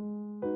thank you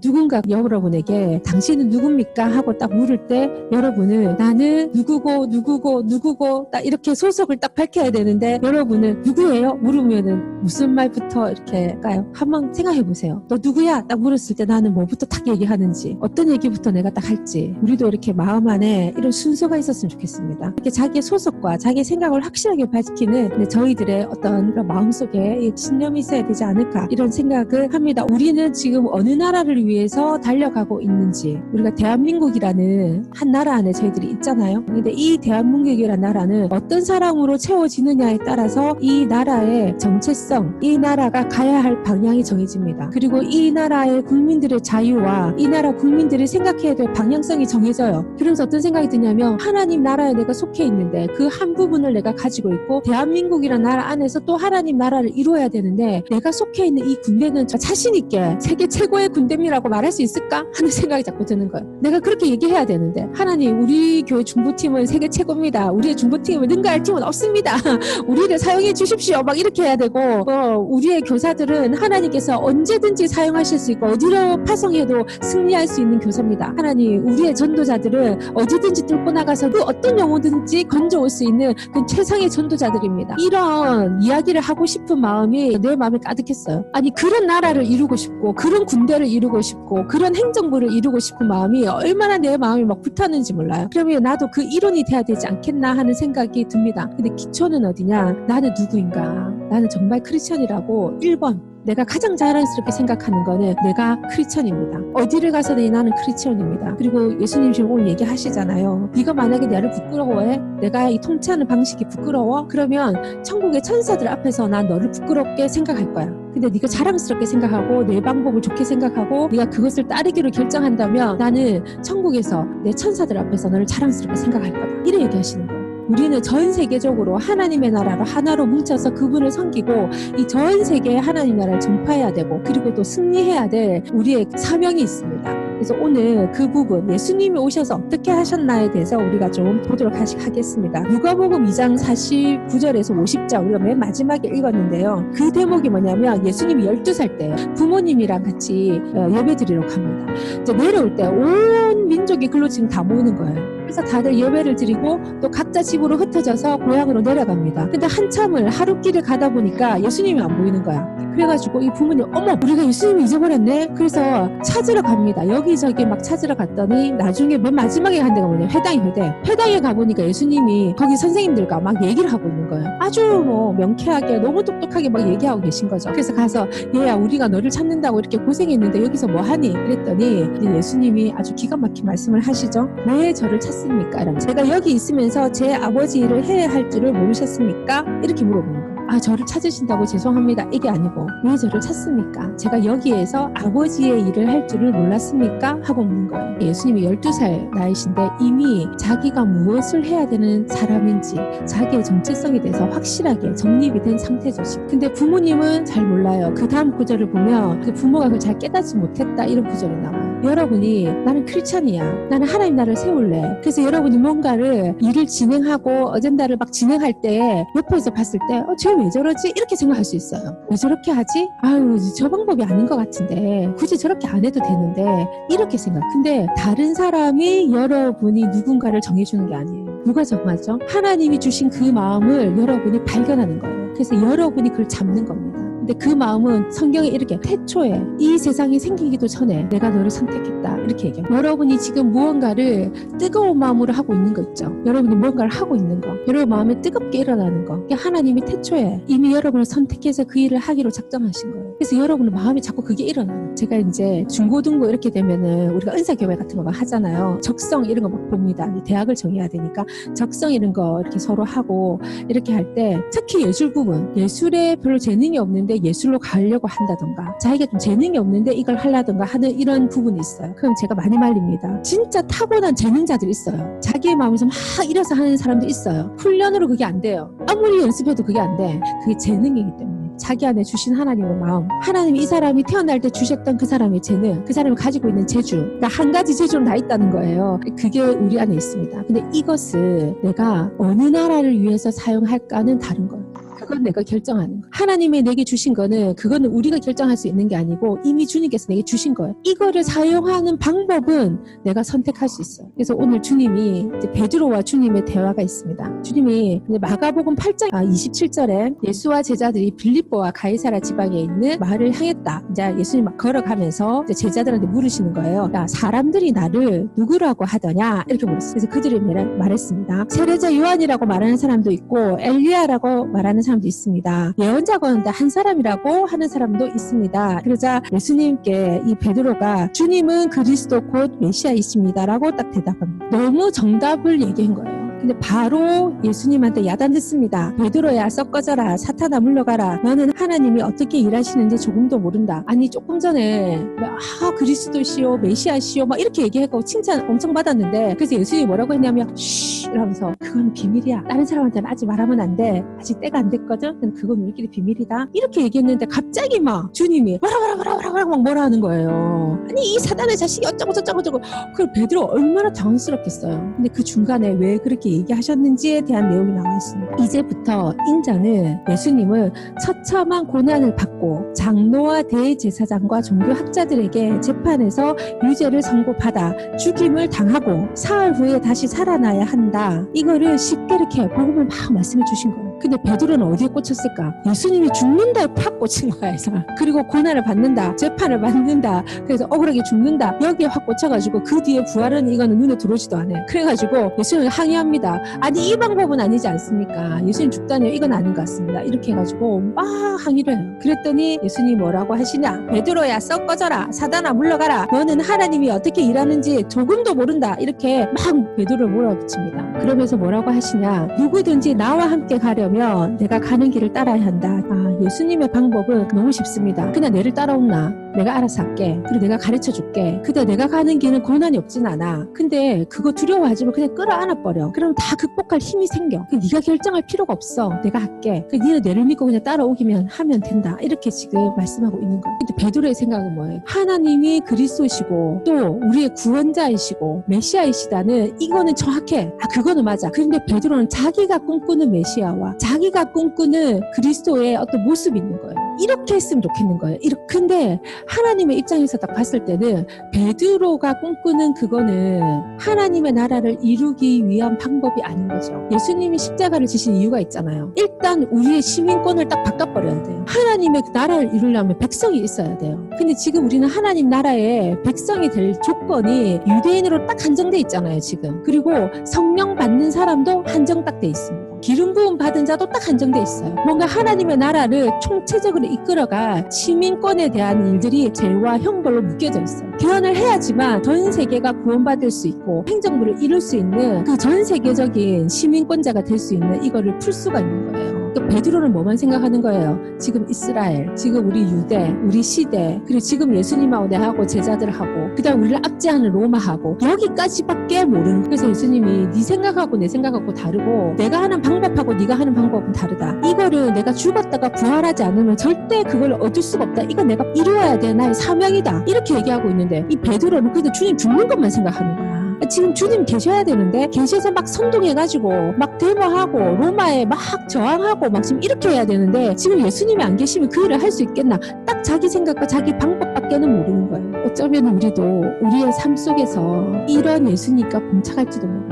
누군가 여러분에게 당신은 누굽니까? 하고 딱 물을 때 여러분은 나는 누구고 누구고 누구고 딱 이렇게 소속을 딱 밝혀야 되는데 여러분은 누구예요? 물으면은 무슨 말부터 이렇게 할까요? 한번 생각해 보세요. 너 누구야? 딱 물었을 때 나는 뭐부터 딱 얘기하는지 어떤 얘기부터 내가 딱 할지 우리도 이렇게 마음 안에 이런 순서가 있었으면 좋겠습니다. 이렇게 자기의 소속과 자기의 생각을 확실하게 밝히는 저희들의 어떤 마음속에 신념이 있어야 되지 않을까 이런 생각을 합니다. 우리는 지금 어느 나라를 위해서 달려가고 있는지 우리가 대한민국이라는 한 나라 안에 저희들이 있잖아요. 근데 이 대한민국이라는 나라는 어떤 사람으로 채워지느냐에 따라서 이 나라의 정체성, 이 나라가 가야 할 방향이 정해집니다. 그리고 이 나라의 국민들의 자유와 이 나라 국민들이 생각해야 될 방향성이 정해져요. 그래서 어떤 생각이 드냐면 하나님 나라에 내가 속해 있는데 그 한 부분을 내가 가지고 있고 대한민국이라는 나라 안에서 또 하나님 나라를 이루어야 되는데 내가 속해 있는 이 군대는 자신 있게 세계 최고의 군대입니다. 중보팀이라고 말할 수 있을까 하는 생각이 자꾸 드는 거예요. 내가 그렇게 얘기해야 되는데 하나님 우리 교회 중보팀은 세계 최고입니다. 우리의 중보팀을 능가할 팀은 없습니다. 우리를 사용해 주십시오. 막 이렇게 해야 되고 어, 우리의 교사들은 하나님께서 언제든지 사용하실 수 있고 어디로 파송해도 승리할 수 있는 교사입니다. 하나님 우리의 전도자들은 어디든지 뚫고 나가서 그 어떤 영혼든지 건져올 수 있는 그 최상의 전도자들입니다. 이런 이야기를 하고 싶은 마음이 내 마음에 가득했어요. 아니 그런 나라를 이루고 싶고 그런 군대를 이루고 이루고 싶고 그런 행정부를 이루고 싶은 마음이 얼마나 내 마음이 막 불타는지 몰라요. 그러면 나도 그 일원이 돼야 되지 않겠나 하는 생각이 듭니다. 근데 기초는 어디냐? 나는 누구인가? 나는 정말 크리스천이라고 1번 내가 가장 자랑스럽게 생각하는 거는 내가 크리스천입니다. 어디를 가서든 나는 크리스천입니다. 그리고 예수님 지금 오늘 얘기하시잖아요. 네가 만약에 나를 부끄러워해? 내가 이 통치하는 방식이 부끄러워? 그러면 천국의 천사들 앞에서 난 너를 부끄럽게 생각할 거야. 근데 네가 자랑스럽게 생각하고 내 방법을 좋게 생각하고 네가 그것을 따르기로 결정한다면 나는 천국에서 내 천사들 앞에서 너를 자랑스럽게 생각할 거다. 이래 얘기하시는 거예요. 우리는 전 세계적으로 하나님의 나라로 하나로 뭉쳐서 그분을 섬기고 이 전 세계에 하나님 나라를 전파해야 되고 그리고 또 승리해야 될 우리의 사명이 있습니다. 그래서 오늘 그 부분 예수님이 오셔서 어떻게 하셨나에 대해서 우리가 좀 보도록 하겠습니다. 누가복음 2장 49절에서 50절 우리가 맨 마지막에 읽었는데요. 그 대목이 뭐냐면 예수님이 12살 때 부모님이랑 같이 어, 예배 드리러 갑니다. 이제 내려올 때 온 민족이 글로 지금 다 모이는 거예요. 그래서 다들 예배를 드리고 또 각자 집으로 흩어져서 고향으로 내려갑니다. 근데 한참을 하루 길을 가다 보니까 예수님이 안 보이는 거야. 그래가지고 이 부모님 어머 우리가 예수님을 잊어버렸네. 그래서 찾으러 갑니다. 여기저기 막 찾으러 갔더니 나중에 맨 마지막에 간 데가 뭐냐 회당이 회대. 회당에 가보니까 예수님이 거기 선생님들과 막 얘기를 하고 있는 거예요. 아주 뭐 명쾌하게 너무 똑똑하게 막 얘기하고 계신 거죠. 그래서 가서 얘야 우리가 너를 찾는다고 이렇게 고생했는데 여기서 뭐 하니? 그랬더니 예수님이 아주 기가 막힌 말씀을 하시죠. 왜 저를 찾 모르셨습니까? 제가 여기 있으면서 제 아버지 일을 해야 할 줄을 모르셨습니까? 이렇게 물어보는 거예요. 아, 저를 찾으신다고 죄송합니다. 이게 아니고, 왜 저를 찾습니까? 제가 여기에서 아버지의 일을 할 줄을 몰랐습니까? 하고 묻는 거예요. 예수님이 12살 나이신데 이미 자기가 무엇을 해야 되는 사람인지 자기의 정체성에 대해서 확실하게 정립이 된 상태죠. 근데 부모님은 잘 몰라요. 그 다음 구절을 보면 그 부모가 그걸 잘 깨닫지 못했다 이런 구절이 나와요. 여러분이 나는 크리스찬이야. 나는 하나님 나를 세울래. 그래서 여러분이 뭔가를 일을 진행하고 어젠다를 막 진행할 때 옆에서 봤을 때 어, 쟤 왜 저러지? 이렇게 생각할 수 있어요. 왜 저렇게 하지? 아유, 저 방법이 아닌 것 같은데 굳이 저렇게 안 해도 되는데 이렇게 생각. 근데 다른 사람이 여러분이 누군가를 정해주는 게 아니에요. 누가 정하죠? 하나님이 주신 그 마음을 여러분이 발견하는 거예요. 그래서 여러분이 그걸 잡는 겁니다. 근데 그 마음은 성경에 이렇게 태초에 이 세상이 생기기도 전에 내가 너를 선택했다 이렇게 얘기해요. 여러분이 지금 무언가를 뜨거운 마음으로 하고 있는 거 있죠. 여러분이 무언가를 하고 있는 거. 여러분 마음에 뜨겁게 일어나는 거. 하나님이 태초에 이미 여러분을 선택해서 그 일을 하기로 작정하신 거예요. 그래서 여러분의 마음이 자꾸 그게 일어나요. 제가 이제 중고등부 이렇게 되면은 우리가 은사교회 같은 거 막 하잖아요. 적성 이런 거 막 봅니다. 대학을 정해야 되니까 적성 이런 거 이렇게 서로 하고 이렇게 할 때 특히 예술 부분 예술에 별로 재능이 없는데 예술로 가려고 한다던가 자기가 좀 재능이 없는데 이걸 하려던가 하는 이런 부분이 있어요. 그럼 제가 많이 말립니다. 진짜 타고난 재능자들 있어요. 자기의 마음에서 막 일어서 하는 사람도 있어요. 훈련으로 그게 안 돼요. 아무리 연습해도 그게 안 돼. 그게 재능이기 때문에. 자기 안에 주신 하나님의 마음. 하나님이 이 사람이 태어날 때 주셨던 그 사람의 재능 그 사람이 가지고 있는 재주. 그러니까 한 가지 재주는 다 있다는 거예요. 그게 우리 안에 있습니다. 근데 이것을 내가 어느 나라를 위해서 사용할까는 다른 거예요. 그건 내가 결정하는 거. 하나님이 내게 주신 거는 그거는 우리가 결정할 수 있는 게 아니고 이미 주님께서 내게 주신 거예요. 이거를 사용하는 방법은 내가 선택할 수 있어요. 그래서 오늘 주님이 이제 베드로와 주님의 대화가 있습니다. 주님이 마가복음 8장 27절에 예수와 제자들이 빌립보와 가이사라 지방에 있는 마을을 향했다. 이제 예수님 막 걸어가면서 제자들한테 물으시는 거예요. 야, 사람들이 나를 누구라고 하더냐? 이렇게 물었어요. 그래서 그들이 말- 말했습니다. 세례자 요한이라고 말하는 사람도 있고 엘리야라고 말하는 사람도 있습니다. 예언 자건데 한 사람이라고 하는 사람도 있습니다. 그러자 예수님께 이 베드로가 주님은 그리스도 곧 메시아이십니다라고 딱 대답합니다. 너무 정답을 얘기한 거예요. 근데 바로 예수님한테 야단했습니다. 베드로야 썩어져라 사탄아 물러가라 너는 하나님이 어떻게 일하시는지 조금도 모른다. 아니 조금 전에 아 그리스도시요 메시아시요 막 이렇게 얘기하고 칭찬 엄청 받았는데 그래서 예수님이 뭐라고 했냐면 쉬 이러면서 그건 비밀이야. 다른 사람한테는 아직 말하면 안 돼. 아직 때가 안 됐거든. 그건 우리끼리 비밀이다. 이렇게 얘기했는데 갑자기 막 주님이 뭐라 뭐라 뭐라 뭐라 뭐라 막 뭐라 하는 거예요. 아니 이 사단의 자식이 어쩌고 저쩌고 저쩌고 그 베드로 얼마나 당황스럽겠어요. 근데 그 중간에 왜 그렇게 얘기하셨는지에 대한 내용이 나와 있습니다. 이제부터 인자는 예수님을 처참한 고난을 받고 장로와 대제사장과 종교학자들에게 재판에서 유죄를 선고받아 죽임을 당하고 사흘 후에 다시 살아나야 한다. 이거를 쉽게 이렇게 복음을 막 말씀해 주신 거예요. 근데 베드로는 어디에 꽂혔을까? 예수님이 죽는다에 팍 꽂힌 거야. 그리고 고난을 받는다, 재판을 받는다, 그래서 억울하게 죽는다. 여기에 확 꽂혀가지고 그 뒤에 부활은 이거는 눈에 들어오지도 않아요. 그래가지고 예수님을 항의합니다. 아니 이 방법은 아니지 않습니까? 예수님 죽다니요 이건 아닌 것 같습니다. 이렇게 해가지고 막 항의를 해요. 그랬더니 예수님이 뭐라고 하시냐? 베드로야 썩 꺼져라, 사단아 물러가라. 너는 하나님이 어떻게 일하는지 조금도 모른다. 이렇게 막 베드로를 몰아붙입니다. 그러면서 뭐라고 하시냐? 누구든지 나와 함께 가려 면 내가 가는 길을 따라야 한다. 아 예수님의 방법은 너무 쉽습니다. 그냥 내를 따라온나. 내가 알아서 할게. 그리고 내가 가르쳐 줄게. 근데 내가 가는 길은 고난이 없진 않아. 근데 그거 두려워하지 마. 그냥 끌어안아 버려. 그럼 다 극복할 힘이 생겨. 그 네가 결정할 필요가 없어. 내가 할게. 그 니는 내를 믿고 그냥 따라오기만 하면 된다. 이렇게 지금 말씀하고 있는 거예요. 근데 베드로의 생각은 뭐예요? 하나님이 그리스도시고 또 우리의 구원자이시고 메시아이시다는 이거는 정확해. 아 그거는 맞아. 근데 베드로는 자기가 꿈꾸는 메시아와 자기가 꿈꾸는 그리스도의 어떤 모습이 있는 거예요. 이렇게 했으면 좋겠는 거예요. 이렇게 근데 하나님의 입장에서 딱 봤을 때는 베드로가 꿈꾸는 그거는 하나님의 나라를 이루기 위한 방법이 아닌 거죠. 예수님이 십자가를 지신 이유가 있잖아요. 일단 우리의 시민권을 딱 바꿔버려야 돼요. 하나님의 그 나라를 이루려면 백성이 있어야 돼요. 근데 지금 우리는 하나님 나라의 백성이 될 조건이 유대인으로 딱 한정돼 있잖아요, 지금. 그리고 성령 받는 사람도 한정 딱 돼 있습니다. 기름 부음 받은 자도 딱 한정돼 있어요. 뭔가 하나님의 나라를 총체적으로 이끌어가 시민권에 대한 일들이 죄와 형벌로 묶여져 있어요. 개헌을 해야지만 전 세계가 구원받을 수 있고 행정부를 이룰 수 있는 그 전 세계적인 시민권자가 될 수 있는 이거를 풀 수가 있는 거예요. 그러니까 베드로는 뭐만 생각하는 거예요? 지금 이스라엘, 지금 우리 유대, 우리 시대, 그리고 지금 예수님하고 내하고 제자들하고, 그다음 우리를 압제하는 로마하고 여기까지밖에 모르는. 그래서 예수님이 네 생각하고 내 생각하고 다르고, 내가 하는 방법하고 네가 하는 방법은 다르다. 이거를 내가 죽었다가 부활하지 않으면 절대 그걸 얻을 수가 없다. 이건 내가 이루어야 돼 나의 사명이다. 이렇게 얘기하고 있는데 이 베드로는 그냥 주님 죽는 것만 생각하는 거야. 지금 주님 계셔야 되는데 계셔서 막 선동해가지고 막 데모하고 로마에 막 저항하고 막 지금 이렇게 해야 되는데 지금 예수님이 안 계시면 그 일을 할 수 있겠나? 딱 자기 생각과 자기 방법밖에는 모르는 거예요. 어쩌면 우리도 우리의 삶 속에서 이런 예수님과 봉착할지도 모릅니다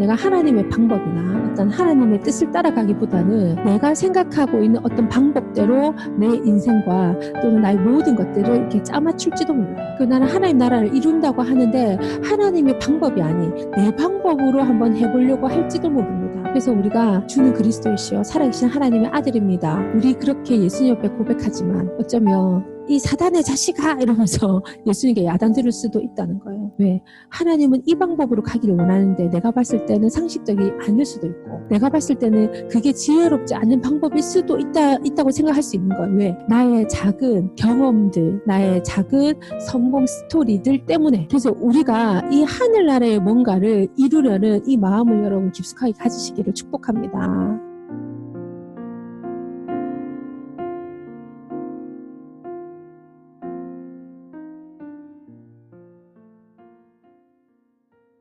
내가 하나님의 방법이나 어떤 하나님의 뜻을 따라가기보다는 내가 생각하고 있는 어떤 방법대로 내 인생과 또는 나의 모든 것들을 이렇게 짜맞출지도 몰라요. 그 나는 하나님 나라를 이룬다고 하는데 하나님의 방법이 아닌 내 방법으로 한번 해보려고 할지도 모릅니다. 그래서 우리가 주는 그리스도이시여 살아계신 하나님의 아들입니다. 우리 그렇게 예수님 옆에 고백하지만 어쩌면 이 사단의 자식아 이러면서 예수님께 야단 들을 수도 있다는 거예요. 왜? 하나님은 이 방법으로 가기를 원하는데 내가 봤을 때는 상식적이 아닐 수도 있고 내가 봤을 때는 그게 지혜롭지 않은 방법일 수도 있다, 있다고 생각할 수 있는 거예요. 왜? 나의 작은 경험들, 나의 작은 성공 스토리들 때문에 그래서 우리가 이 하늘나라의 뭔가를 이루려는 이 마음을 여러분 깊숙하게 가지시기를 축복합니다.